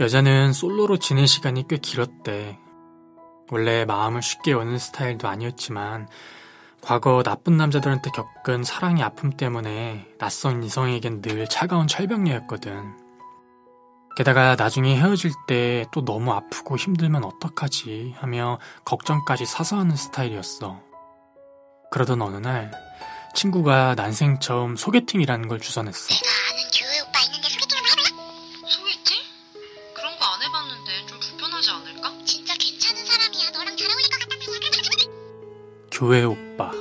여자는 솔로로 지낸 시간이 꽤 길었대. 원래 마음을 쉽게 여는 스타일도 아니었지만 과거 나쁜 남자들한테 겪은 사랑의 아픔 때문에 낯선 이성에겐 늘 차가운 철벽녀였거든. 게다가 나중에 헤어질 때 또 너무 아프고 힘들면 어떡하지 하며 걱정까지 사서 하는 스타일이었어. 그러던 어느 날 친구가 난생 처음 소개팅이라는 걸 주선했어. 교회 오빠.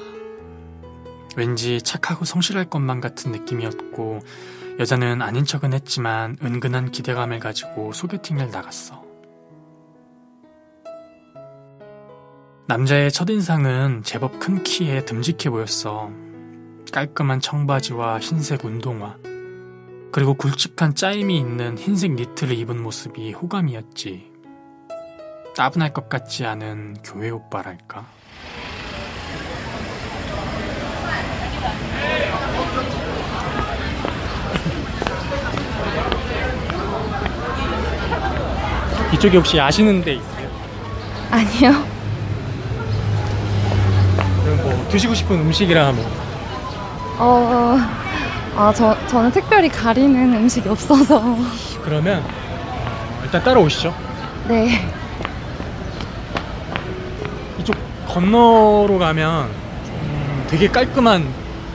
왠지 착하고 성실할 것만 같은 느낌이었고, 여자는 아닌 척은 했지만 은근한 기대감을 가지고 소개팅을 나갔어. 남자의 첫인상은 제법 큰 키에 듬직해 보였어. 깔끔한 청바지와 흰색 운동화, 그리고 굵직한 짜임이 있는 흰색 니트를 입은 모습이 호감이었지. 따분할 것 같지 않은 교회 오빠랄까. 이쪽에 혹시 아시는 데 있어요? 아니요. 그럼 뭐 드시고 싶은 음식이랑 뭐 어, 아, 저, 저는 특별히 가리는 음식이 없어서. 그러면 어, 일단 따라오시죠. 네. 이쪽 건너로 가면 음, 되게 깔끔한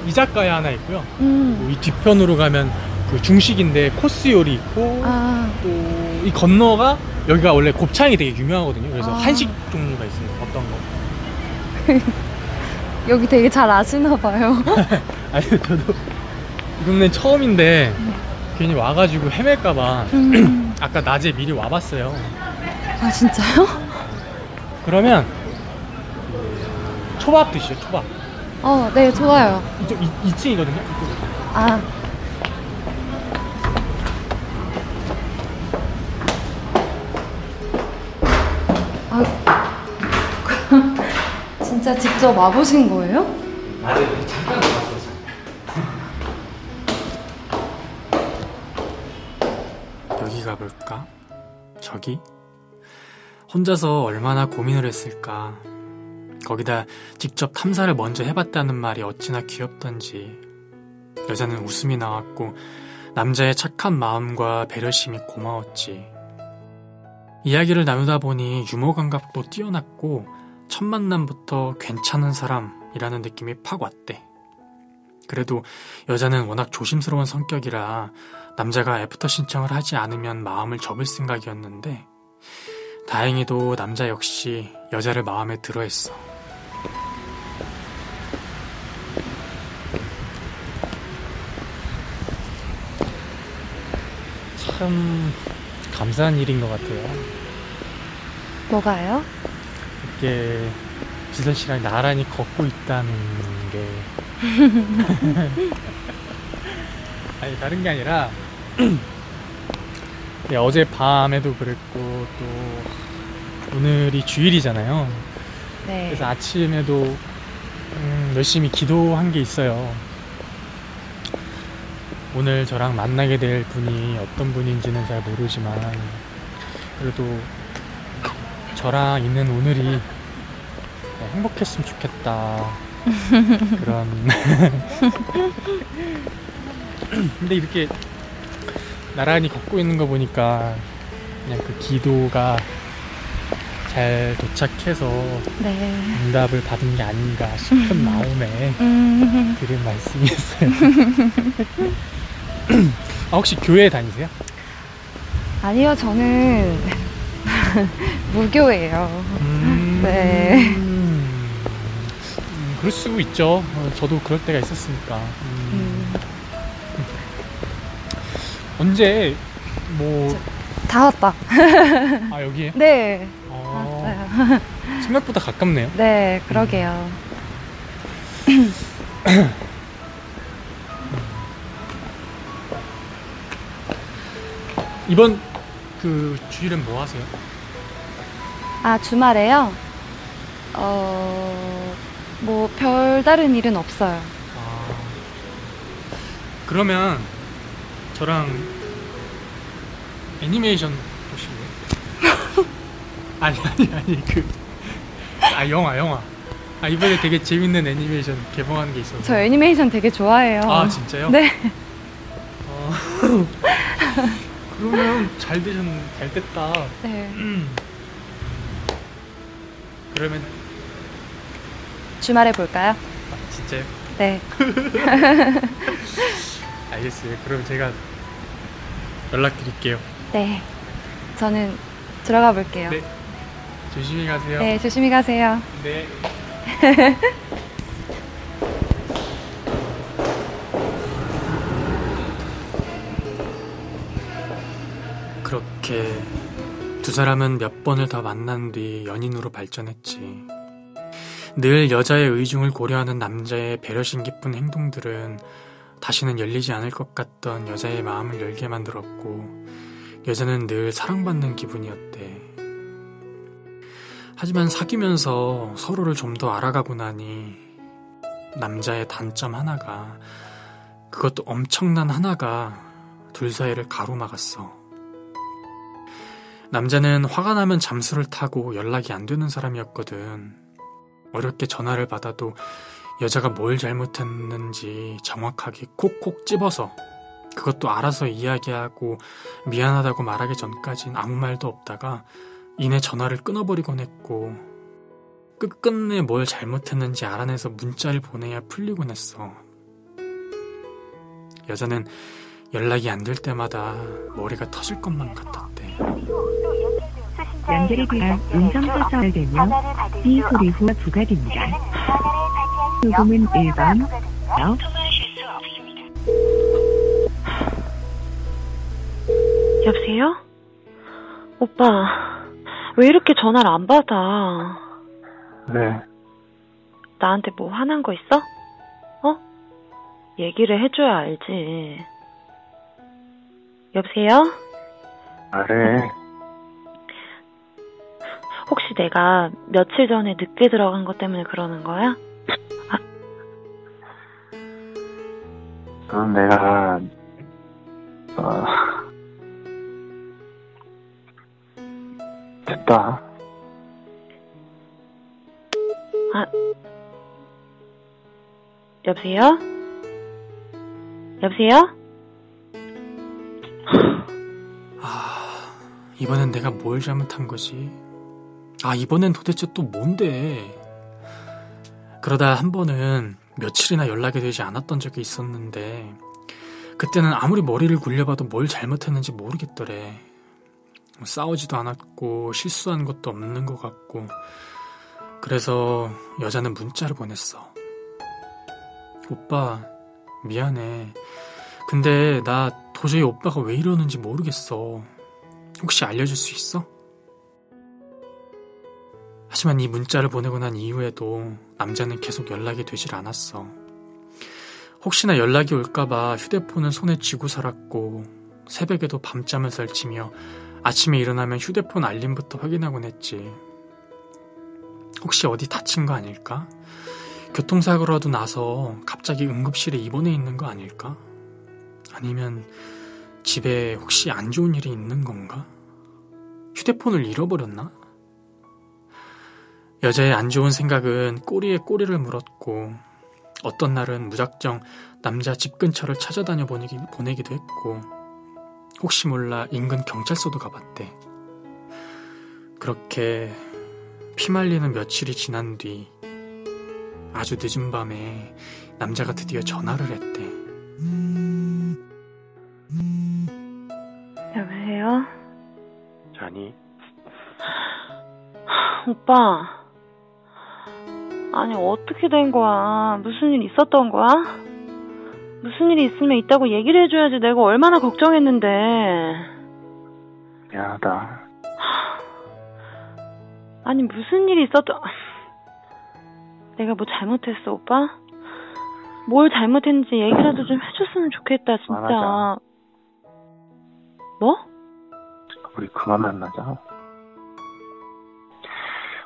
이자카야 하나 있고요. 음. 뭐 이 뒤편으로 가면 그 중식인데 코스 요리 있고 아, 또 이 건너가 여기가 원래 곱창이 되게 유명하거든요. 그래서 아. 한식 종류가 있어요. 어떤 거? 여기 되게 잘 아시나 봐요. 아니 저도 이 동네 처음인데 괜히 와가지고 헤맬까봐 음. 아까 낮에 미리 와봤어요. 아, 진짜요? 그러면 초밥 드시죠. 초밥. 어, 네, 좋아요. 이쪽 2, 2층이거든요. 아. 아, 진짜 직접 와보신 거예요? 낮에 잠깐 와봤어요. 여기 가볼까? 저기? 혼자서 얼마나 고민을 했을까? 거기다 직접 탐사를 먼저 해봤다는 말이 어찌나 귀엽던지. 여자는 웃음이 나왔고, 남자의 착한 마음과 배려심이 고마웠지. 이야기를 나누다 보니 유머 감각도 뛰어났고, 첫 만남부터 괜찮은 사람이라는 느낌이 팍 왔대. 그래도 여자는 워낙 조심스러운 성격이라 남자가 애프터 신청을 하지 않으면 마음을 접을 생각이었는데, 다행히도 남자 역시 여자를 마음에 들어 했어. 참 감사한 일인 것 같아요. 뭐가요? 이렇게 지선 씨랑 나란히 걷고 있다는 게 아니 다른 게 아니라 네, 어제 밤에도 그랬고 또 오늘이 주일이잖아요. 네. 그래서 아침에도 음, 열심히 기도한 게 있어요. 오늘 저랑 만나게 될 분이 어떤 분인지는 잘 모르지만 그래도 저랑 있는 오늘이 네, 행복했으면 좋겠다. 그런. 근데 이렇게 나란히 걷고 있는 거 보니까 그냥 그 기도가 잘 도착해서 네. 응답을 받은 게 아닌가 싶은 마음에 음. 드린 말씀이었어요. 아, 혹시 교회 다니세요? 아니요, 저는 무교예요. 음, 네. 음, 그럴 수 있죠. 어, 저도 그럴 때가 있었으니까. 음, 음. 언제 뭐 다 왔다. 아 여기에? 네. 어, 왔어요. 생각보다 가깝네요. 네, 그러게요. 이번 그 주일은 뭐 하세요? 아, 주말에요? 어, 뭐, 별다른 일은 없어요. 아, 그러면 저랑 애니메이션 혹시 아니 아니 아니 그 아 영화 영화 아 이번에 되게 재밌는 애니메이션 개봉하는 게 있어서 저 애니메이션 되게 좋아해요. 아 진짜요? 네. 어, 그러면 잘 되셨 잘 됐다 네. 음. 그러면 주말에 볼까요? 아, 진짜요? 네. 알겠어요 그럼 제가 연락드릴게요 네. 저는 들어가 볼게요. 네 조심히 가세요 네, 조심히 가세요. 네. 그렇게 두 사람은 몇 번을 더 만난 뒤 연인으로 발전했지. 늘 여자의 의중을 고려하는 남자의 배려심 깊은 행동들은 다시는 열리지 않을 것 같던 여자의 마음을 열게 만들었고, 여자는 늘 사랑받는 기분이었대. 하지만 사귀면서 서로를 좀 더 알아가고 나니 남자의 단점 하나가 그것도 엄청난 하나가 둘 사이를 가로막았어. 남자는 화가 나면 잠수를 타고 연락이 안 되는 사람이었거든. 어렵게 전화를 받아도 여자가 뭘 잘못했는지 정확하게 콕콕 집어서 그것도 알아서 이야기하고 미안하다고 말하기 전까진 아무 말도 없다가 이내 전화를 끊어버리곤 했고 끝끝내 뭘 잘못했는지 알아내서 문자를 보내야 풀리곤 했어. 여자는 연락이 안 될 때마다 머리가 터질 것만 같았대. 연결이 되어 음성서 서열되며 이 소리 후가 부과됩니다. 요금은 1번, 너, 여보세요? 오빠, 왜 이렇게 전화를 안 받아? 네, 나한테 뭐 화난 거 있어? 어? 얘기를 해줘야 알지. 여보세요? 말해. 혹시 내가 며칠 전에 늦게 들어간 것 때문에 그러는 거야? 그럼 내가, 어, 됐다. 여보세요? 여보세요? 아, 이번엔 내가 뭘 잘못한 거지? 아, 이번엔 도대체 또 뭔데? 그러다 한 번은 며칠이나 연락이 되지 않았던 적이 있었는데, 그때는 아무리 머리를 굴려봐도 뭘 잘못했는지 모르겠더래. 싸우지도 않았고, 실수한 것도 없는 것 같고, 그래서 여자는 문자를 보냈어. 오빠, 미안해. 근데 나 도저히 오빠가 왜 이러는지 모르겠어. 혹시 알려줄 수 있어? 하지만 이 문자를 보내고 난 이후에도 남자는 계속 연락이 되질 않았어. 혹시나 연락이 올까봐 휴대폰을 손에 쥐고 살았고, 새벽에도 밤잠을 설치며 아침에 일어나면 휴대폰 알림부터 확인하곤 했지. 혹시 어디 다친 거 아닐까? 교통사고라도 나서 갑자기 응급실에 입원해 있는 거 아닐까? 아니면 집에 혹시 안 좋은 일이 있는 건가? 휴대폰을 잃어버렸나? 여자의 안 좋은 생각은 꼬리에 꼬리를 물었고, 어떤 날은 무작정 남자 집 근처를 찾아다녀 보내기, 보내기도 했고, 혹시 몰라 인근 경찰서도 가봤대. 그렇게 피말리는 며칠이 지난 뒤, 아주 늦은 밤에 남자가 드디어 전화를 했대. 여보세요? 자니? 오빠. 아니, 어떻게 된 거야? 무슨 일 있었던 거야? 무슨 일이 있으면 있다고 얘기를 해줘야지 내가 얼마나 걱정했는데. 미안하다. 아니, 무슨 일이 있었던, 내가 뭐 잘못했어, 오빠? 뭘 잘못했는지 얘기라도 좀 해줬으면 좋겠다, 진짜. 그만하자. 뭐? 우리 그만 만나자.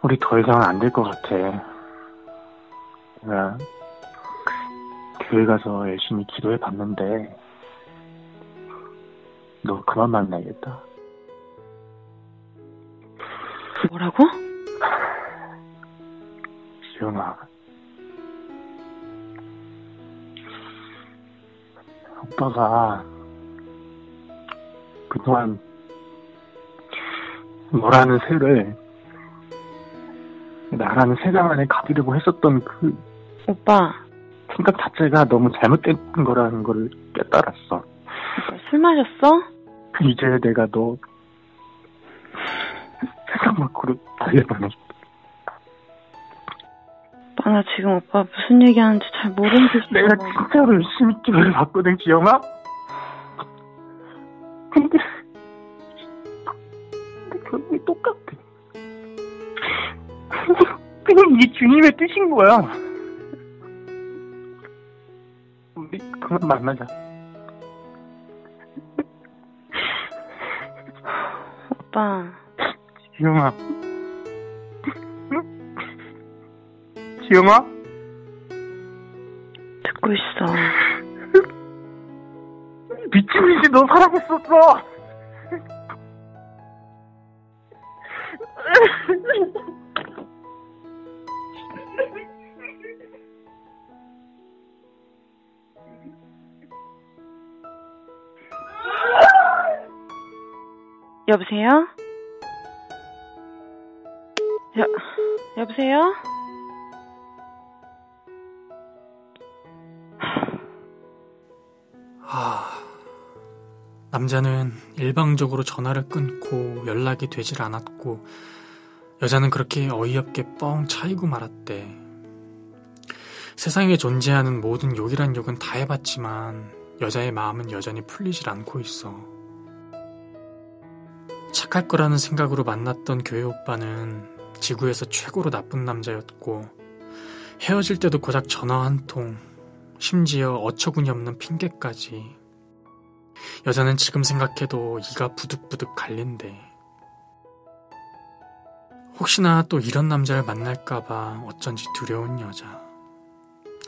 우리 더 이상은 안될 것 같아. 내가 교회 가서 열심히 기도해 봤는데, 너 그만 만나야겠다. 뭐라고? 지영아. 오빠가 그동안 너라는 새를 나라는 세상 안에 가두려고 했었던 그 오빠, 생각 자체가 너무 잘못된 거라는 걸 깨달았어. 오빠 술 마셨어? 이제 내가 너 세상 밖으로 달려보내. 오빠 나 지금 오빠 무슨 얘기하는지 잘 모르겠어. 내가 진짜로 열심히 교회를 봤거든, 지영아? 근데, 근데 결국에 똑같 주님의 뜻인 거야. 우리 그만 만나자. 오빠, 지영아. 응? 지영아? 듣고 있어. 미친듯이 너 사랑했었어! 여보세요? 여, 여보세요? 아, 남자는 일방적으로 전화를 끊고 연락이 되질 않았고, 여자는 그렇게 어이없게 뻥 차이고 말았대. 세상에 존재하는 모든 욕이란 욕은 다 해봤지만, 여자의 마음은 여전히 풀리질 않고 있어. 착할 거라는 생각으로 만났던 교회 오빠는 지구에서 최고로 나쁜 남자였고, 헤어질 때도 고작 전화 한 통, 심지어 어처구니 없는 핑계까지. 여자는 지금 생각해도 이가 부득부득 갈린대. 혹시나 또 이런 남자를 만날까봐 어쩐지 두려운 여자.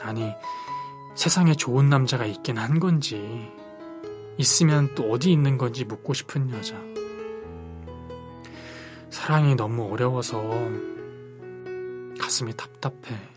아니, 세상에 좋은 남자가 있긴 한 건지, 있으면 또 어디 있는 건지 묻고 싶은 여자. 사랑이 너무 어려워서 가슴이 답답해.